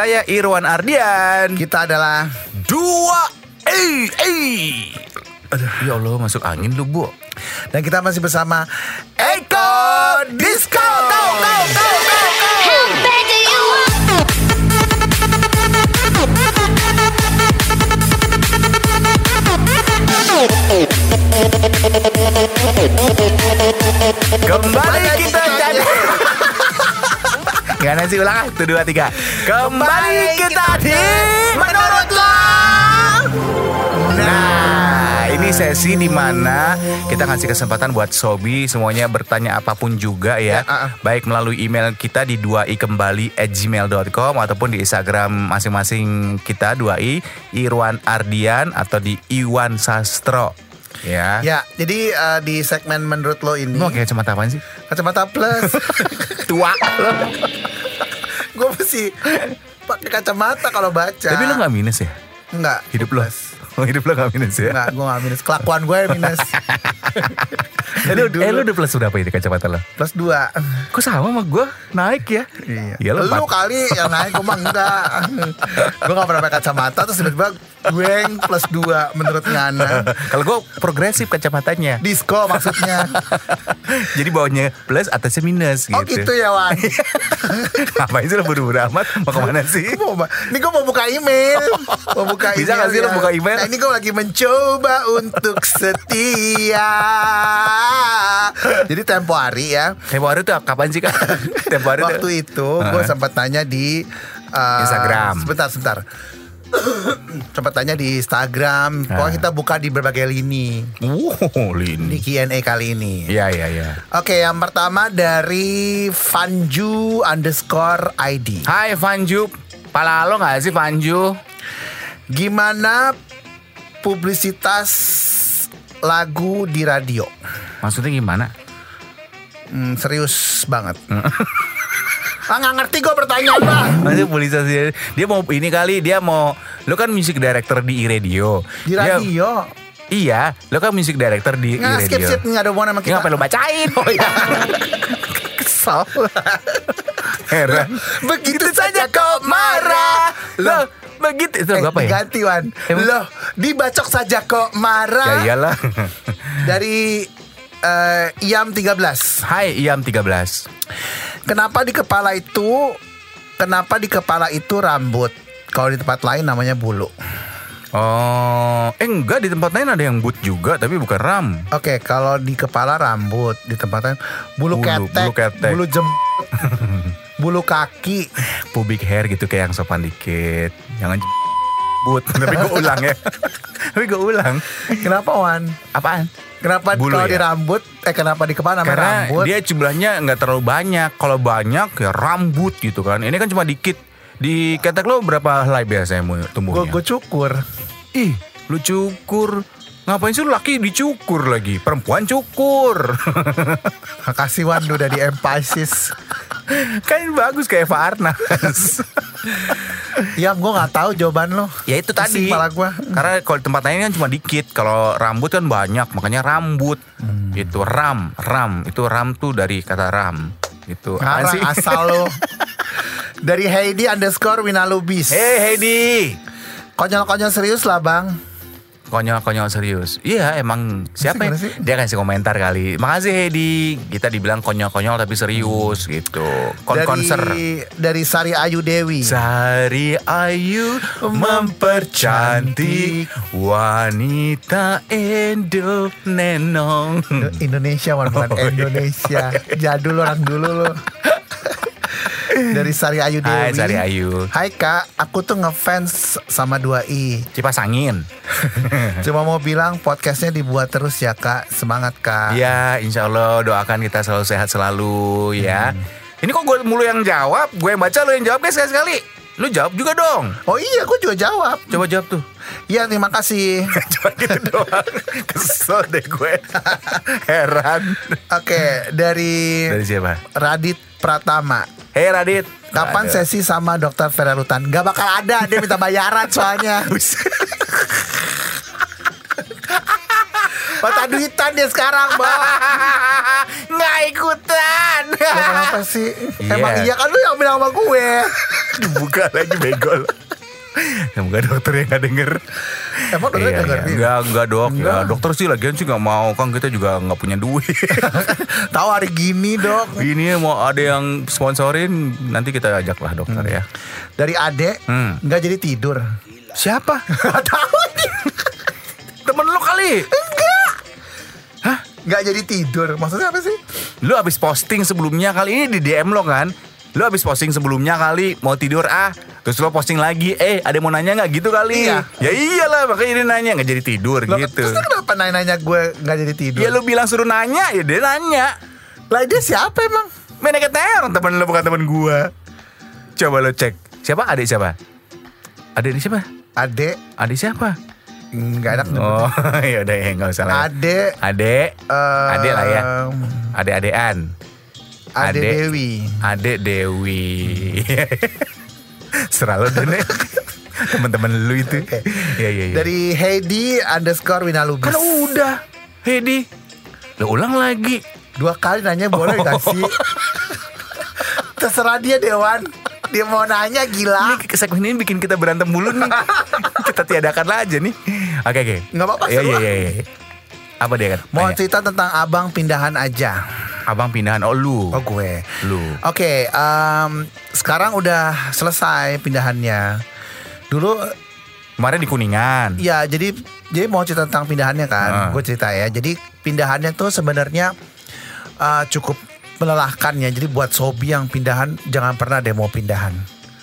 Saya Irwan Ardian. Kita adalah Dua Eh Eh Aduh, ya Allah masuk angin lu bu. Dan kita masih bersama Eko Disco Gak sih ulang Satu dua tiga Kembali kita di Menurut lo Nah ini sesi di mana kita ngasih kesempatan buat Sobi semuanya bertanya apa pun juga ya, Ya, ah, ah. baik melalui email kita di 2i kembali at gmail.com ataupun di Instagram masing-masing kita 2i Irwan Ardian atau di Iwan Sastro ya. Ya, jadi eh, di segmen menurut lo ini Lu pakai kacamata apaan sih? kacamata plus. Tua. gue mesti pakai kacamata kalau baca. Tapi lu nggak minus ya? Enggak. Hidup lo. Hidup lo gak minus ya? Enggak, gue gak minus. Kelakuan gue minus. Eh, lu, eh, lu udah plus berapa ini kacamata lo? plus 2 Kok sama sama gue? Naik ya? Iya. Ya, lu kali yang naik gue mah enggak. gue gak pernah pakai kacamata terus tiba-tiba gue plus 2 menurut Ngana. Kalau gue progresif kacamatanya. Disco maksudnya. Jadi bawahnya plus atasnya minus gitu. Oh gitu ya Wan. Ngapain sih lo buru-buru amat? Mau ke mana sih? Mau Ini gue mau buka email Mau buka Bisa email nggak sih lo ya. buka email? Nah ini gue lagi mencoba untuk setia Jadi tempo hari ya Tempo hari tuh kapan sih kak? Tempo hari tuh. Waktu itu gue Heeh. sempat tanya di uh, Instagram. Sebentar sebentar Sempat tanya di Instagram Pokoknya Ah. kita buka di berbagai lini Wow, Di Lini. Q&A kali ini Iya, iya, iya. Oke yang pertama dari Vanju underscore ID Hai Vanju. Pala lo gak sih Vanju? Gimana publisitas lagu di radio? Maksudnya gimana? Hmm, serius banget. ah nggak ngerti gue pertanyaan bang. Maksudnya publisitas dia, dia mau ini kali dia mau lo kan music director di radio. Di Dia- radio. iya, lo kan music director di Nggak skip radio. skip nggak ada hubungan sama Ya, kita. ngapain lo bacain? Oh iya. Kesal. Heran. Begitu saja kau marah. Loh, begitu itu Eh, apa ya? diganti Wan. Loh, dibacok saja kok Ya marah. iyalah. Dari eh, Iam 13. Hai Iam 13. Kenapa di kepala itu kenapa di kepala itu rambut? Kalau di tempat lain namanya bulu. Oh, eh enggak di tempat lain ada yang boot juga tapi bukan ram. Oke, kalau di kepala rambut, di tempat lain bulu, Bulu, ketek, bulu ketek. bulu jem, bulu kaki. Pubic hair gitu kayak yang sopan dikit. Jangan boot. tapi gue ulang ya. tapi gue ulang. Kenapa Wan? Apaan? Kenapa Bulu kalau ya? di rambut? Eh kenapa di kepala namanya Karena rambut? dia jumlahnya nggak terlalu banyak. Kalau banyak ya rambut gitu kan. Ini kan cuma dikit. Di ketek lo berapa helai biasanya tumbuhnya? gue cukur. Ih, lu cukur. Ngapain sih lu laki dicukur lagi? Perempuan cukur. Makasih Wan lu udah di Emphasis. kan bagus kayak Eva Arnas. Iya, gue nggak tahu jawaban lo. ya itu tadi. Kepala gue. Karena kalau tempat lain kan cuma dikit. Kalau rambut kan banyak, makanya rambut. Itu ram, ram. Itu ram tuh dari kata ram. Itu apaan Ngarang sih? asal lo. Dari Heidi underscore Winalubis. Hei Heidi. Konyol-konyol serius lah bang. Konyol-konyol serius. Iya emang siapa ya? Dia kasih komentar kali. Makasih Heidi. Kita dibilang konyol-konyol tapi serius gitu. Kon-konser. Dari dari Sari Ayu Dewi. Sari Ayu mempercantik wanita Indo Nenong. Indonesia Wan bukan Oh, iya. Indonesia. Jadul orang dulu lo. Dari Sari Ayu Dewi. Hai Sari Ayu. Hai kak, aku tuh ngefans sama 2i. Cipas angin. Cuma mau bilang podcastnya dibuat terus ya kak. Semangat kak. Ya, insya Allah doakan kita selalu sehat selalu ya. Ini kok gue mulu yang jawab, gue yang baca lo yang jawab guys sekali-sekali. Lu jawab juga dong. Oh iya, aku juga jawab. Coba jawab tuh. Iya, terima kasih. Cuma gitu doang. Kesel deh gue. Heran. Oke, dari Dari siapa? Radit Pratama. Hei Radit. Kapan Ada. sesi sama dokter Ferarutan? Gak bakal ada, dia minta bayaran soalnya. Mata duitan dia sekarang bang Nggak ikutan. Kenapa sih Iya. Emang iya kan lu yang bilang sama gue Dibuka lagi begol. Semoga dokter yang nggak denger. Emang dokter Iya, denger iya. nih? Enggak, enggak dok. Ya, Enggak. dokter sih lagian sih nggak mau kan kita juga nggak punya duit. Tahu hari gini dok Ini mau ada yang sponsorin nanti kita ajak lah dokter ya. Dari adek Hmm. nggak jadi tidur Siapa? Gak tahu nih Temen lu kali. Nggak jadi tidur. Maksudnya apa sih? Lu abis posting sebelumnya kali ini di DM lo kan? Lu abis posting sebelumnya kali mau tidur ah. Terus lo posting lagi Eh ada yang mau nanya gak gitu kali. Iya. Ya iyalah makanya dia nanya gak jadi tidur Loh, gitu. Terus kenapa nanya-nanya gue nggak jadi tidur? Ya lu bilang suruh nanya Ya dia nanya. Lah dia siapa emang? Meneket terong temen lu bukan temen gua. Coba lo cek Siapa? Adik siapa? Adik siapa? Adek Adik siapa? Nggak enak Oh ya udah ya nggak usah lah Adek Adek eh, Adek lah ya. Adek-adean Adek Adek. Dewi. Adek Dewi. Serah lo deh Nek. Temen-temen lu itu. Oke. Iya iya iya. Dari Heidi underscore Winalubis. Kan udah Hedi. Lo ulang lagi. Dua kali nanya boleh gak sih? Terserah dia Dewan Dia mau nanya gila. Ini segmen ini bikin kita berantem mulu nih. Kita tiadakan aja nih. Oke oke. Nggak apa-apa, Iya iya iya iya. Apa dia kan? Mau Tanya. cerita tentang abang pindahan aja. Abang pindahan. Oh lu. Oh gue. Lu. Oke em, Sekarang udah selesai pindahannya. Dulu Kemarin di Kuningan. Ya jadi jadi mau cerita tentang pindahannya kan, Ah. gue cerita ya. Jadi pindahannya tuh sebenarnya uh, cukup melelahkan ya. Jadi buat sobi yang pindahan jangan pernah demo pindahan.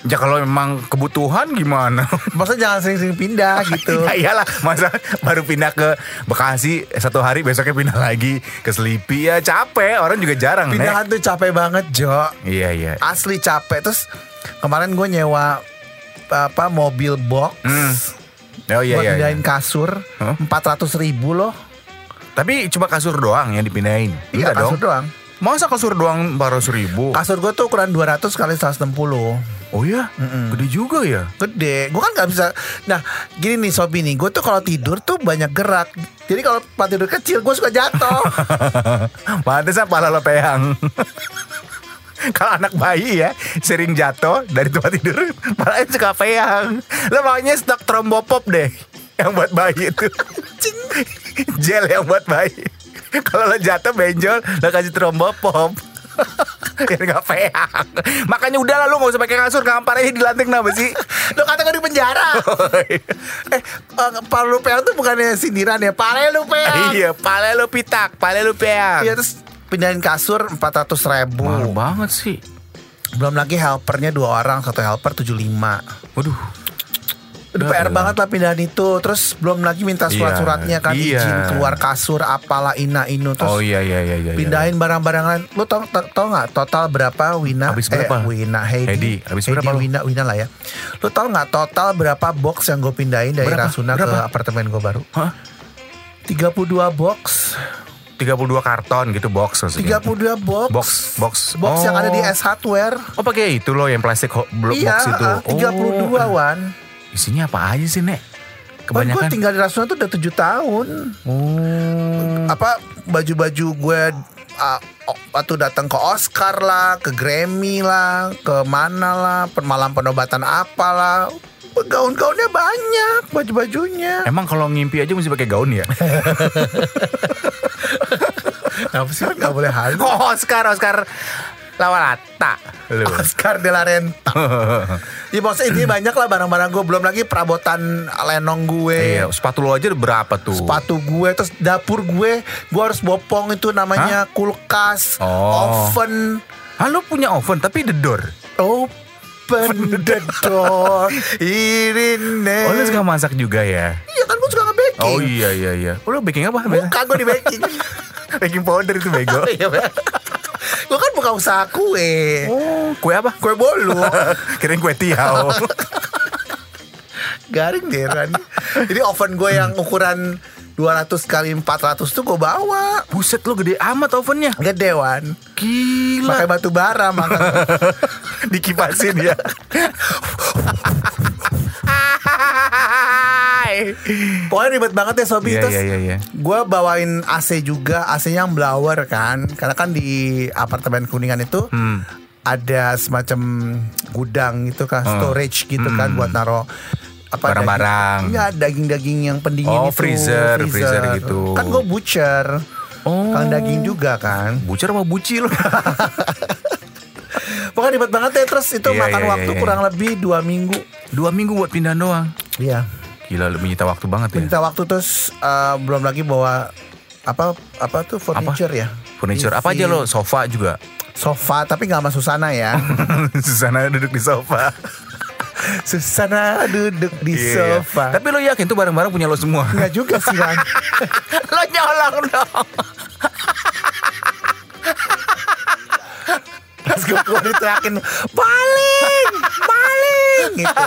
Ya kalau memang kebutuhan gimana? Maksudnya jangan sering-sering pindah gitu. Ya iyalah Masa baru pindah ke Bekasi Satu hari besoknya pindah lagi Ke Selipi Ya capek Orang juga jarang Nek. Pindahan tuh capek banget Jo. Iya iya Asli capek. Terus kemarin gue nyewa apa mobil box Hmm. Oh iya buat iya, iya. kasur empat ratus ribu loh. Tapi cuma kasur doang yang dipindahin Iya kasur dong doang. Masa kasur doang 400 ribu Kasur gue tuh ukuran 200 kali 160 Oh iya? Gede juga ya? Gede. Gue kan nggak bisa. Nah gini nih sobi nih. Gue tuh kalau tidur tuh banyak gerak. Jadi kalau tempat tidur kecil gue suka jatuh. Pantesan pala lo peyang? Kalau anak bayi ya Sering jatuh dari tempat tidur Palanya suka peyang. Lo makanya stok trombopop deh Yang buat bayi itu. Gel yang buat bayi Kalau lo jatuh benjol Lo kasih trombopop Biar gak peyang Makanya udah lah lo gak usah pakai kasur. Gampar aja di lantai kenapa sih? Lo kata gue di penjara. Eh eh, palu peang tuh bukannya sindiran ya? Pale lu peang. Iya pala lo pitak Pala lo peyang iya terus pindahin kasur 400 ribu. Mahal banget sih. Belum lagi helpernya dua orang satu helper 75 Waduh Udah Udah PR lah. banget lah pindahan itu Terus belum lagi minta surat-suratnya kan Iya. Izin keluar kasur apalah ina inu Terus Oh iya iya iya iya iya. pindahin barang-barang lain. Lu tau, tau, tau gak total berapa Wina? Habis berapa? Eh, Wina, Heidi. Heidi, habis berapa? Wina, Wina lah ya. Lu tau gak total berapa box yang gue pindahin dari Berapa? Rasuna Berapa? ke apartemen gue baru? Hah? 32 box. 32 karton gitu box maksudnya. 32 box. Box box. Box yang Oh. ada di S Hardware. Oh pakai itu loh yang plastik iya, box itu. ah, 32 Oh. Wan. Isinya apa aja sih, Nek? Kan gue Kebanyakan. tinggal di Rasuna tuh udah 7 tahun. Oh. Apa baju-baju gue uh, waktu datang ke Oscar lah, ke Grammy lah, ke mana lah, malam penobatan apalah. Gaun-gaunnya banyak, baju-bajunya. Emang kalau ngimpi aja mesti pakai gaun ya? Apa sih nggak boleh halu? oh, Oscar, Oscar Lawalata. Lu. Oscar de la Renta. Ya maksudnya ini banyak lah barang-barang gue Belum lagi perabotan lenong gue Iya, sepatu lo aja udah berapa tuh? Sepatu gue Terus dapur gue Gue harus bopong itu namanya kulkas Oh. Oven Ah, lu punya oven tapi the door. Open the door Irine Oh, lu suka masak juga ya? Iya kan gue suka nge-baking Oh iya iya iya. Oh, lu baking apa? Bukan gue di baking baking powder itu bego. Gue kan buka usaha kue Oh, kue apa? Kue bolu Kirain kue tiaw. Garing deh Ran Jadi oven gue yang ukuran 200 kali 400 tuh gue bawa Buset lu gede amat ovennya. Gede Wan Gila. Pakai batu bara makan Dikipasin ya. Pokoknya ribet banget deh Sobi Iya, Terus iya, iya, iya. Gue bawain AC juga AC-nya yang blower kan Karena kan di apartemen Kuningan itu Hmm. Ada semacam gudang gitu kan Storage gitu kan Buat naro apa Hmm. Barang-barang. Iya daging-daging yang pendingin Oh, itu freezer, freezer gitu. Kan gue butcher Oh. Kang daging juga kan Bucer apa bucil? Pokoknya ribet banget ya Terus itu Iya, makan iya, waktu iya, kurang lebih dua minggu Dua minggu buat pindah doang. Iya Gila lu menyita waktu banget ya. Minta waktu terus eh, Belum lagi bawa Apa apa tuh furniture ya Furniture apa TV, aja lo? Sofa juga. Sofa tapi nggak sama Susana ya Susana duduk di sofa. Susana duduk di Iya. sofa Tapi lo yakin tuh barang-barang punya lo semua? Nggak juga sih Bang lo nyolong dong. Gue keluar diteriakin Paling Paling gitu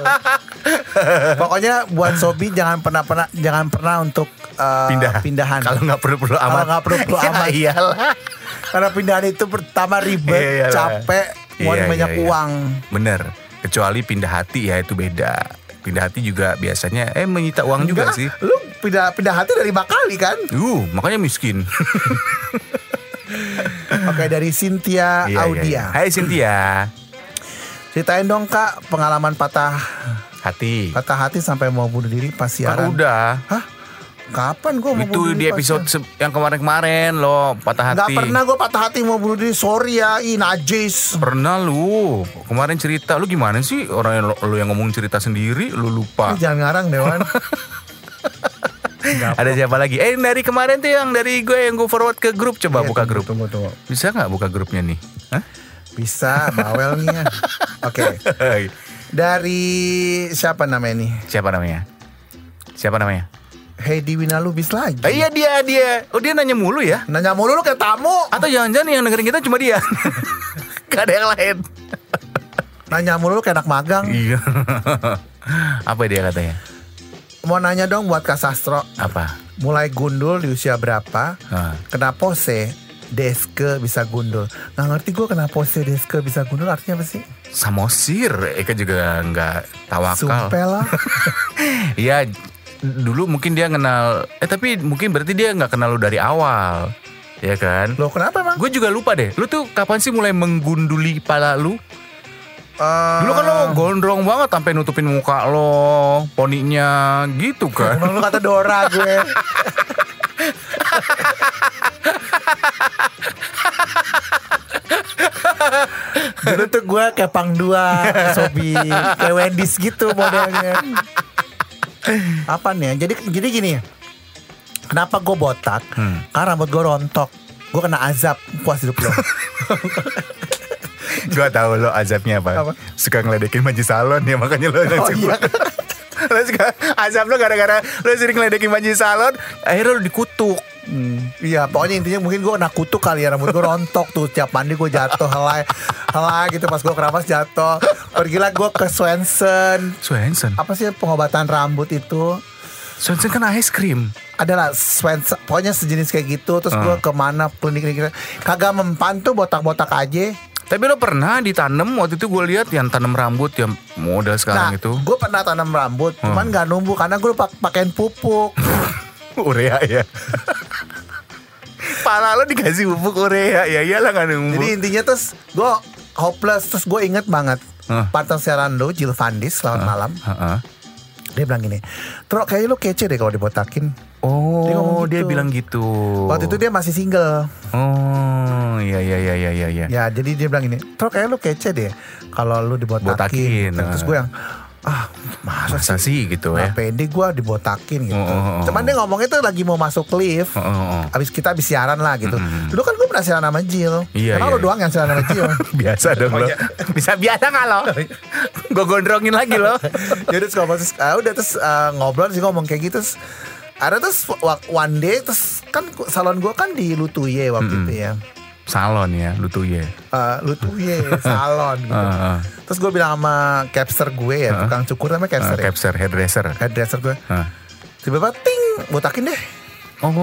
Pokoknya buat Sobi Jangan pernah pernah Jangan pernah untuk eh, Pindah. Pindahan Kalau nggak perlu-perlu Kalau amat. nggak perlu-perlu Ya amat. iyalah. Karena pindahan itu pertama ribet Iya, iyalah. Capek Mau Iya, banyak iya, iya. uang Bener. Kecuali pindah hati ya itu beda. Pindah hati juga biasanya eh menyita uang juga Enggak, sih. Lu pindah pindah hati dari Bakali kan Uh, makanya miskin. Oke dari Cynthia Iya, iya, Audia iya. Hai Cynthia. Ceritain dong kak Pengalaman patah Hati. Patah hati sampai mau bunuh diri pas Kan siaran udah. Hah? Kapan gue mau Itu bunuh di diri episode se- yang kemarin-kemarin lo patah hati. pernah gue patah hati mau bunuh diri Sorry ya Ih najis Pernah lu. Kemarin cerita lu gimana sih orang yang lo yang ngomong cerita sendiri lu lupa. Ini Jangan ngarang Dewan Ada siapa lagi? Eh dari kemarin tuh yang dari gue yang gue forward ke grup coba Iya, buka tunggu, grup. Tunggu tunggu Bisa nggak buka grupnya nih? Hah? Bisa bawel nih ya Oke Dari siapa namanya nih Siapa namanya? Siapa namanya? Heidi Winalubis lagi Eh, iya dia dia. Oh dia nanya mulu ya? Nanya mulu lu kayak tamu Atau jangan-jangan yang dengerin kita cuma dia? Gak ada yang lain. Nanya mulu lu kayak anak magang Iya. Apa dia katanya? Mau nanya dong buat Kak Sastro Apa? Mulai gundul di usia berapa Ah. Kenapa pose Deske bisa gundul Nggak ngerti gue kenapa pose Deske bisa gundul Artinya apa sih Samosir, Eka juga nggak tawakal. Sumpah lah Iya, dulu mungkin dia kenal. Eh tapi mungkin berarti dia nggak kenal lu dari awal, ya kan? Loh kenapa bang? Gue juga lupa deh. Lu tuh kapan sih mulai menggunduli kepala lu? Eh, Dulu kan lo gondrong banget sampai nutupin muka lo, poninya gitu kan. Emang lu kata Dora gue Dulu tuh gue kayak pang dua Sobi Kayak Wendy's gitu modelnya Apa nih ya? Jadi, jadi gini Kenapa gue botak Hmm. Karena rambut gue rontok Gue kena azab Puas hidup lo Gue tahu lo azabnya apa. Apa? Suka ngeledekin maju salon ya makanya lo Oh iya lo suka azab lo gara-gara lo sering ngeledekin maju salon, akhirnya lo dikutuk. Hmm, Iya pokoknya intinya mungkin gue kena kutuk kali ya Rambut gue rontok tuh Tiap mandi gue jatuh Helai Helai gitu Pas gue keramas jatuh Pergilah gue ke Swenson Swenson, Apa sih pengobatan rambut itu Swenson kan ice cream. Adalah Swenson Pokoknya sejenis kayak gitu Terus gue Ah. ke mana klinik-klinik Kagak mempan tuh botak-botak aja Tapi lo pernah ditanam waktu itu gue lihat yang tanam rambut yang model sekarang Nah itu. gue pernah tanam rambut Cuman gak numbuh Karena gue lupa pakein pupuk Urea ya. Pala lo dikasih pupuk urea ya iyalah kan numbuh. Jadi intinya terus Gue hopeless Terus gue inget banget Ah. Partner siaran lu Jill Vandis Selamat malam Heeh. Dia bilang gini Tro kayaknya lu kece deh kalau dibotakin Oh, Dia ngomong dia, gitu. bilang gitu. Waktu itu dia masih single Oh, iya iya iya iya iya. iya. Ya jadi dia bilang gini Tro kayaknya lu kece deh Kalau lu dibotakin Botakin, Terus gue yang Ah masa Masa sih gitu Gak ya? pede gue dibotakin gitu Oh, oh, oh. Cuman dia ngomongnya tuh lagi mau masuk lift Oh, oh, oh. Abis kita abis siaran lah gitu Dulu kan gue pernah siaran sama Jill Iya, Emang iya. lu doang yang siaran sama Jill Biasa dong Oh, lo. iya. Bisa biasa nggak lo? Gue gondrongin lagi lo. Jadi terus ngomong terus, ah, udah terus ah, ngobrol sih ngomong kayak gitu terus ada terus one day terus kan salon gue kan di Lutuye waktu itu ya Salon ya, lu tuh ya. Eh, Lutuye salon gitu. Ah, ah. Terus gue bilang sama capster gue ya tukang cukur namanya Ah, capster ya capster, hairdresser. hairdresser gue Ah. tiba-tiba ting botakin deh Oh.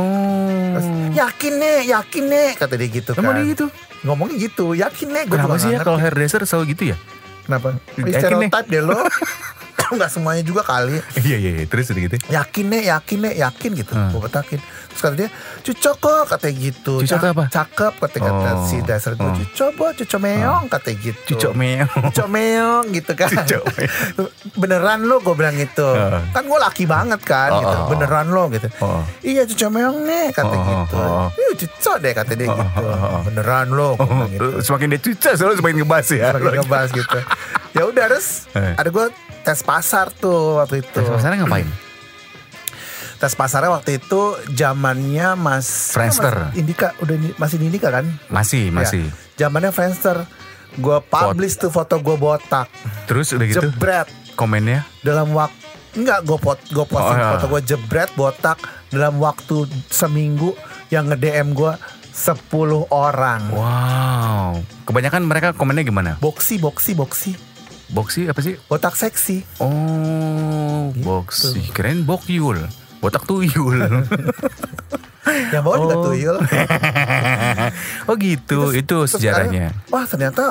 Terus, yakin nih yakin nih kata dia gitu kan Emang dia gitu? ngomongnya gitu yakin nih gue Kenapa sih ya kalau hairdresser selalu gitu ya? Kenapa? Stereotype deh lo nggak semuanya juga kali Iya iya iya. Terus udah gitu. yakin nih yakin nih yakin gitu Hmm. gue petakin terus kata dia cucok kok katanya gitu Cucok apa? cakep kata kata Oh. si dasar gue Oh. cucok bo cucok meong katanya gitu Cucok meong. cucok meong gitu kan Cucok beneran lo gue bilang gitu Oh. kan gue laki banget kan Oh, gitu oh, oh. beneran lo gitu Oh. iya cucok meong nih kata Oh, oh, gitu oh. iya cucok deh kata dia Oh, gitu oh, oh, oh. beneran lo gitu Semakin dia cuca selalu semakin ngebahas ya. Lagi ngebahas gitu ya udah terus Eh. ada gue tes pasar tuh waktu itu. Terus pasarnya ngapain? tes pasarnya waktu itu zamannya mas Friendster. Mas? Indika udah masih di Indika kan? Masih masih. Ya, zamannya Friendster. Gue publish tuh foto gue botak. Terus udah gitu? Jebret. Komennya? Dalam waktu enggak gue pot gue posting Oh, iya. foto gue jebret botak. Dalam waktu seminggu yang nge DM gue 10 orang. Wow. Kebanyakan mereka komennya gimana? boksi boksi boksi Boxy apa sih? botak seksi Oh, Gitu. boxy. Keren bokyul. Botak tuyul. yang bawah juga Oh. tuyul oh gitu. itu Terus sejarahnya. sekarang, wah ternyata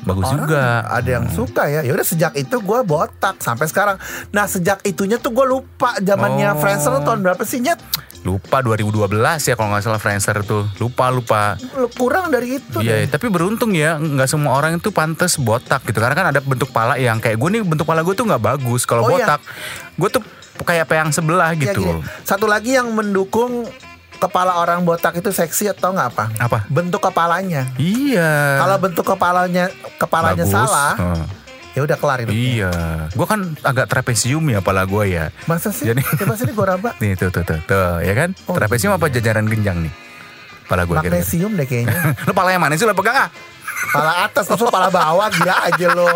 Bagus orang juga. ada yang suka ya ya udah sejak itu gue botak sampai sekarang nah sejak itunya tuh gue lupa zamannya Oh. Friendster tahun berapa sih Nyet Lupa 2012 ya kalau nggak salah Friendster tuh. Lupa lupa. kurang dari itu Iya, deh. tapi beruntung ya nggak semua orang itu pantas botak gitu. Karena kan ada bentuk pala yang kayak gue nih bentuk pala gue tuh nggak bagus. Kalau Oh, iya. botak, gue tuh kayak peyang sebelah Ya, gitu. gini. Satu lagi yang mendukung kepala orang botak itu seksi atau nggak apa? Apa? Bentuk kepalanya. Iya. Kalau bentuk kepalanya kepalanya Bagus. salah, Heeh. Ya udah kelar itu. Iya. Gue kan agak trapesium ya pala gue ya. Masa sih? Jadi- Coba sini gue raba. Nih tuh tuh tuh, tuh ya kan? Oh, Trapesium apa jajaran genjang nih? Pala gue kira-kira. Magnesium deh kayaknya. Lu pala yang mana sih lu pegang ah? Pala atas terus pala bawah gila aja lo.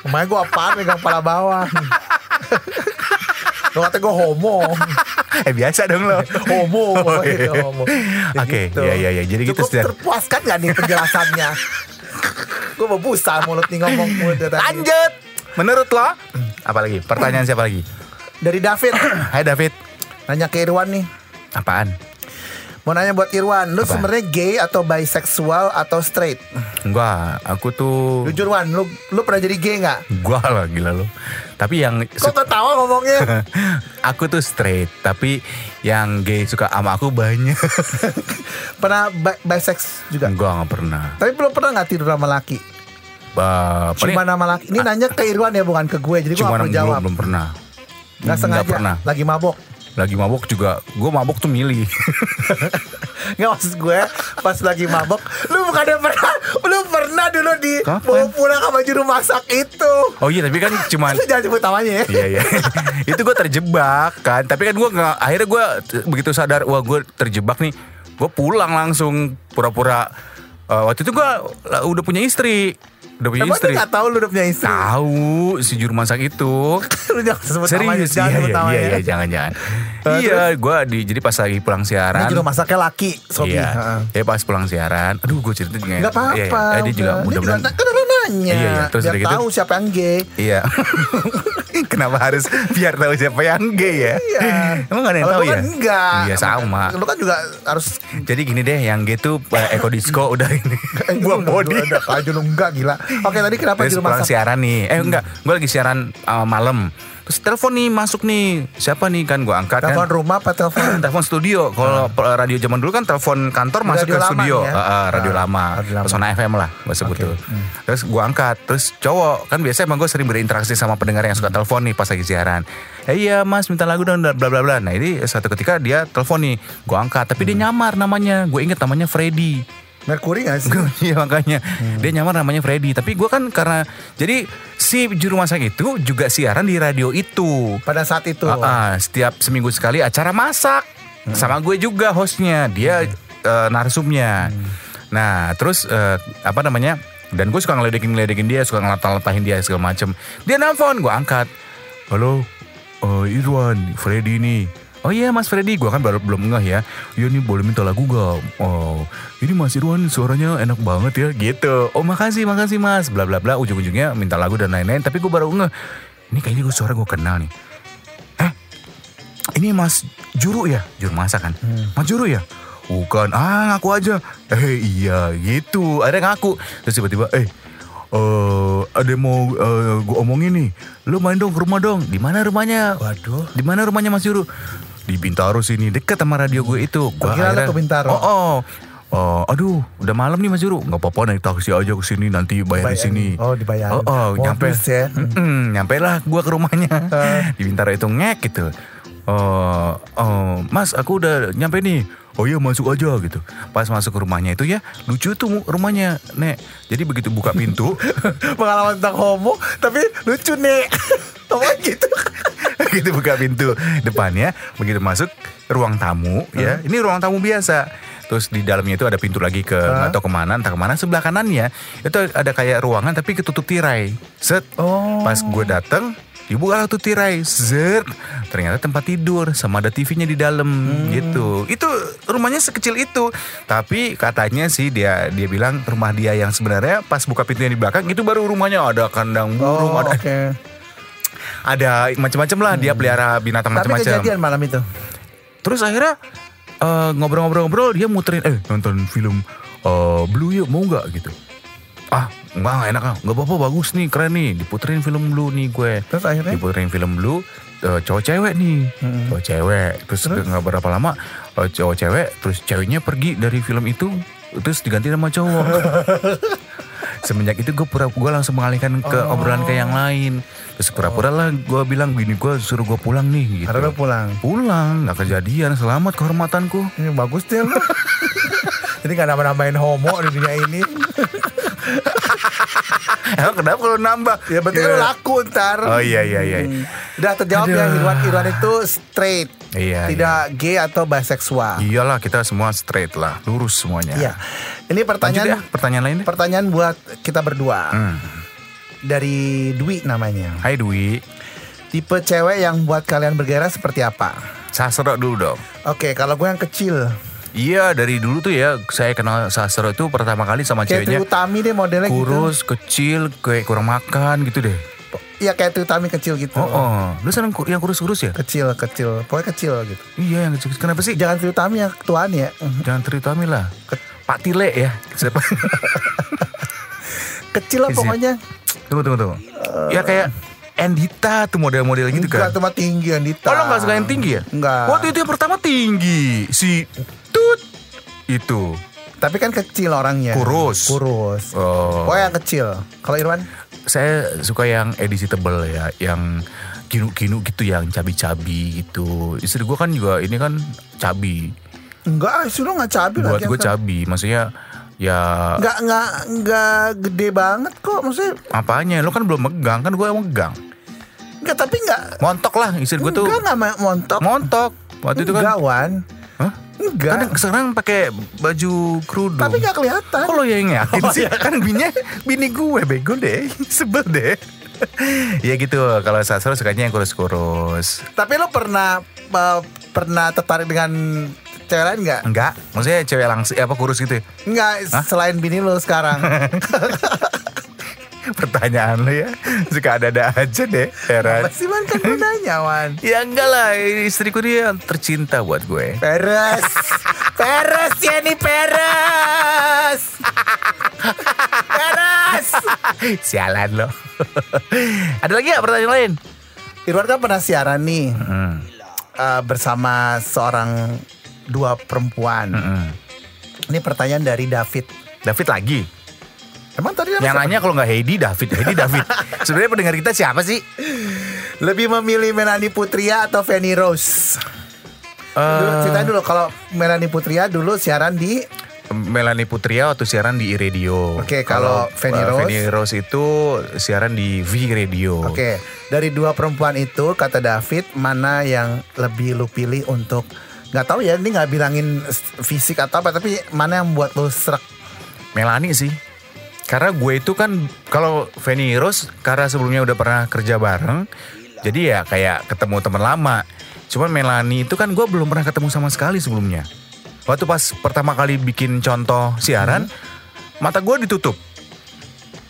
Kemarin gue apaan megang pala bawah. Lo kata gue homo. eh biasa dong lo. Homo. Oh, iya. homo. Ya Oke, gitu. iya, iya, iya. Jadi gitu, Cukup terpuaskan gak nih penjelasannya? Gue mau busa mulut nih ngomong mulut tadi. Lanjut. Menurut lo? Apalagi? Pertanyaan siapa lagi? Dari David. Hai David. Nanya ke Irwan nih. Apaan? Mau nanya buat Irwan, lu sebenarnya gay atau bisexual atau straight? Enggak, aku tuh Jujur Wan, lu lu pernah jadi gay nggak? gua lah gila lo. Tapi yang Kok ketawa ngomongnya? aku tuh straight, tapi yang gay suka sama aku banyak. pernah bi- bisex juga? Enggak, enggak pernah. Tapi belum pernah nggak tidur sama laki? Ba, Cuma nama laki. Ini nanya ke Irwan ya bukan ke gue, jadi gue nggak perlu jawab. belum pernah. Nggak sengaja. pernah. Lagi mabok. Lagi mabuk juga, gue mabuk tuh milih. Nggak maksud gue pas lagi mabok. Lu bukannya pernah, lu pernah dulu di Kapan? bawa pulang sama juru masak itu. oh iya, tapi kan cuman jangan sebut namanya ya. Iya iya. itu gue terjebak kan. Tapi kan gue nggak. Akhirnya gue begitu sadar, wah gue terjebak nih. Gue pulang langsung pura-pura. Eh, waktu itu gue udah punya istri. Udah punya Emang istri. nggak tahu lu udah punya istri? Tahu si juru masak itu. lu jangan sebut namanya. Serius Jangan iya sebut iya, iya iya jangan jangan. Eh, iya gue di jadi pas lagi pulang Ini siaran. juru masaknya laki, Sobi. Iya. Heeh. Ya pas pulang siaran. Aduh gue cerita juga. Gak apa-apa. Iya, iya. Eh, dia juga udah. Ini mudah-mudahan. juga- kan udah nanya. Iya, iya. Terus Biar gitu. tahu siapa yang gay. Iya. Kenapa harus biar tahu siapa yang gay ya? Iya. Emang gak ada yang tahu gua ya? kan enggak. Iya sama. Lu kan juga harus Jadi gini deh, yang gay tuh eh, Eko Disco udah ini buang body. Udah aja lu enggak gila. Oke, tadi kenapa Terus pulang masak? siaran nih. Eh enggak, gue lagi siaran uh, malam. Terus telepon nih masuk nih. Siapa nih kan gue angkat Telepon kan. rumah apa telepon? telepon studio. Kalau pe- radio zaman dulu kan telepon kantor masuk Radio ke lama studio. ya? Eh, eh, radio Ah, lama. radio lama. Pesona FM lah gue sebut Oke. tuh. Terus gue angkat. Terus cowok kan biasanya emang gue sering berinteraksi sama pendengar yang suka telepon nih pas lagi siaran. Eh, iya mas minta lagu dong bla bla bla. Nah ini satu ketika dia telepon nih. Gue angkat. Tapi dia nyamar namanya. Gue inget namanya Freddy. Merkuri gak sih? Iya makanya dia nyamar namanya Freddy. Tapi gue kan karena jadi si juru masak itu juga siaran di radio itu. Pada saat itu. Ah, ah, setiap seminggu sekali acara masak sama gue juga hostnya dia eh, narsumnya. Nah terus eh, apa namanya? Dan gue suka ngeledekin ngeledekin dia, suka ngelatah-latahin dia segala macem. Dia nelfon, gue angkat. Halo, eh, Irwan, Freddy nih. Oh iya Mas Freddy, gue kan baru belum ngeh ya. Iya nih boleh minta lagu gak? Oh, ini Mas Irwan suaranya enak banget ya, gitu. Oh makasih, makasih Mas. Bla bla bla. Ujung-ujungnya minta lagu dan lain-lain. Tapi gue baru ngeh. Ini kayaknya gue suara gue kenal nih. Eh, ini Mas Juru ya? Juru masak kan? Mas Juru ya? Bukan, ah ngaku aja. Eh iya gitu, ada ngaku. Terus tiba-tiba, eh eh ada mau eh, gue omongin nih. Lu main dong ke rumah dong. Di mana rumahnya? Waduh. Di mana rumahnya Mas Yuru? Di Bintaro sini, dekat sama radio gue itu. Lu akhirnya- ke Bintaro? Oh, oh. Oh, aduh, udah malam nih Mas Yuru. Nggak apa-apa naik taksi aja ke sini nanti bayar di sini. Oh, dibayar. Oh, oh, nyampe. Ya. Mm-mm, nyampe lah gua ke rumahnya. Eh. di Bintaro itu ngek gitu. Oh, oh, Mas, aku udah nyampe nih. Oh iya masuk aja gitu. Pas masuk ke rumahnya itu ya lucu tuh rumahnya, Nek. Jadi begitu buka pintu, Pengalaman tentang homo, tapi lucu nih. Apa gitu? begitu buka pintu depannya, begitu masuk ruang tamu ya. Ini ruang tamu biasa. Terus di dalamnya itu ada pintu lagi ke nggak tahu ke mana, entah ke mana. Sebelah kanannya itu ada kayak ruangan tapi ketutup tirai. Set. Oh. Pas gue dateng, dibuka tuh tirai. Set. Ternyata tempat tidur sama ada TV-nya di dalam gitu. Itu rumahnya sekecil itu. Tapi katanya sih dia dia bilang rumah dia yang sebenarnya pas buka pintunya di belakang itu baru rumahnya ada kandang burung, Oh, ada oke. ada macam-macam lah dia pelihara binatang Tapi macam-macam. kejadian malam itu. Terus akhirnya eh, ngobrol-ngobrol-ngobrol dia muterin eh nonton film eh, Blue yuk mau nggak gitu. Ah enggak nggak enak ah nggak apa-apa bagus nih keren nih diputerin film Blue nih gue. Terus akhirnya? Diputerin film Blue eh, cowok cewek nih cowok cewek terus, nggak berapa lama eh, cowok cewek terus ceweknya pergi dari film itu terus diganti sama cowok semenjak itu gue pura gue langsung mengalihkan ke obrolan ke yang lain terus pura-pura lah gue bilang bini gue suruh gue pulang nih gitu Karena pulang. pulang nggak kejadian selamat kehormatanku Ini bagus deh lu. Jadi gak nambah-nambahin homo di dunia ini. emang kenapa kalau nambah Ya berarti kan lu laku ntar. oh iya iya iya Hmm. Udah terjawab ya Aduh. Irwan Irwan itu straight. Iya, Tidak gay atau bisexual. iyalah kita semua straight lah lurus semuanya Iya. Ini pertanyaan ya pertanyaan lain deh. pertanyaan buat kita berdua. Hmm. Dari Dwi namanya. Hai Dwi Tipe cewek yang buat kalian bergairah seperti apa? Sasro dulu dong Oke, kalau gue yang kecil. Iya dari dulu tuh ya saya kenal Sasro itu pertama kali sama Kayak ceweknya Utami deh modelnya kurus kecil kayak kurang makan gitu deh. Iya kayak Tri Utami kecil gitu. Oh, oh. lu seneng yang kurus-kurus ya? Kecil, kecil. Pokoknya kecil gitu. Iya yang kecil. Kenapa sih? Jangan Tri Utami yang ketuaan ya. Jangan terutama lah. Pak Tile ya. Siapa? Kecil lah pokoknya. tunggu tunggu tunggu. Ya kayak Endita tuh model-model gitu Enggak kan. cuma tinggi yang Oh lo gak suka yang tinggi ya? Enggak. Waktu itu yang pertama tinggi Si Tut Itu Tapi kan kecil orangnya. Kurus. Kurus. oh, Pokoknya yang kecil. Kalau Irwan? Saya suka yang edisi tebel ya Yang kinu-kinu gitu Yang cabi-cabi gitu Istri gue kan juga Ini kan cabi Enggak, suruh nggak cabi Buat gue cabi Maksudnya Ya Enggak, enggak, enggak gede banget kok. Maksudnya, Apanya Lo kan belum megang Kan gue yang megang enggak tapi enggak. Montok lah Istri gue tuh Enggak, enggak ma- montok. Montok Waktu itu kan Wan. Hah? Enggak. Kan sekarang pakai baju kerudung tapi enggak kelihatan. Lo yang yakin Oh, sih? iya. Kan bininya bini gue bego deh. Sebel deh. ya gitu. Kalau Sasro sukanya yang kurus-kurus. Tapi lo pernah uh, pernah tertarik dengan cewek lain enggak? Enggak. Maksudnya cewek langsung apa kurus gitu. ya? Enggak, selain bini lo sekarang. Pertanyaan lo ya. Suka ada-ada aja deh. Heran. Pasti man kan gue nanya, Wan. Ya enggak lah. Istriku dia yang tercinta buat gue. Peres. Peres ya nih Peres. Peres. Sialan lo. ada lagi ya pertanyaan lain? Irwan kan pernah siaran nih Hmm. uh, bersama seorang dua perempuan. hmm. Ini pertanyaan dari David. David lagi. Emang tadi Yang nanya kalau nggak Heidi, David. Heidi, David. Sebenarnya pendengar kita siapa sih? lebih memilih Melanie Putria atau Fanny Rose? Dulu, Eh, ceritain dulu kalau Melanie Putria dulu siaran di Melanie Putria waktu siaran di Radio. Oke, kalau Fanny uh, Rose? Fanny Rose itu siaran di V Radio. Oke, dari dua perempuan itu kata David mana yang lebih lu pilih untuk nggak tahu ya ini nggak bilangin fisik atau apa tapi mana yang buat lu serak Melanie sih. Karena gue itu kan kalau Fanny Rose karena sebelumnya udah pernah kerja bareng, jadi ya kayak ketemu teman lama. Cuman Melanie itu kan gue belum pernah ketemu sama sekali sebelumnya. Waktu pas pertama kali bikin contoh siaran, mata gue ditutup.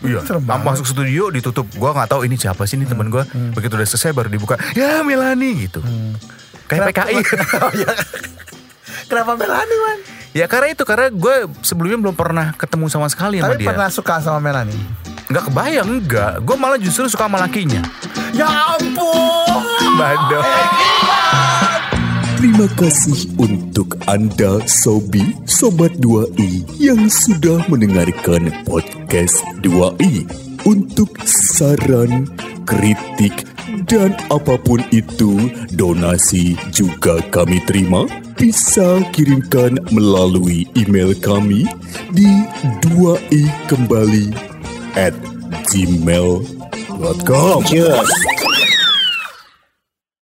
Iya, masuk studio ditutup. Gue nggak tahu ini siapa sih ini teman gue. Begitu udah selesai baru dibuka, ya Melanie gitu. Kayak PKI. Oh, iya. Kenapa Melanie man? Ya karena itu karena gue sebelumnya belum pernah ketemu sama sekali sama Tapi dia. pernah suka sama Melanie. Nggak kebayang enggak. Gue malah justru suka sama lakinya. Ya ampun. Bandel. Terima kasih untuk Anda Sobi Sobat 2i yang sudah mendengarkan podcast 2i. Untuk saran, kritik, dan apa pun itu, donasi juga kami terima. Bisa kirimkan melalui email kami di 2i kembali at gmail.com. Cheers.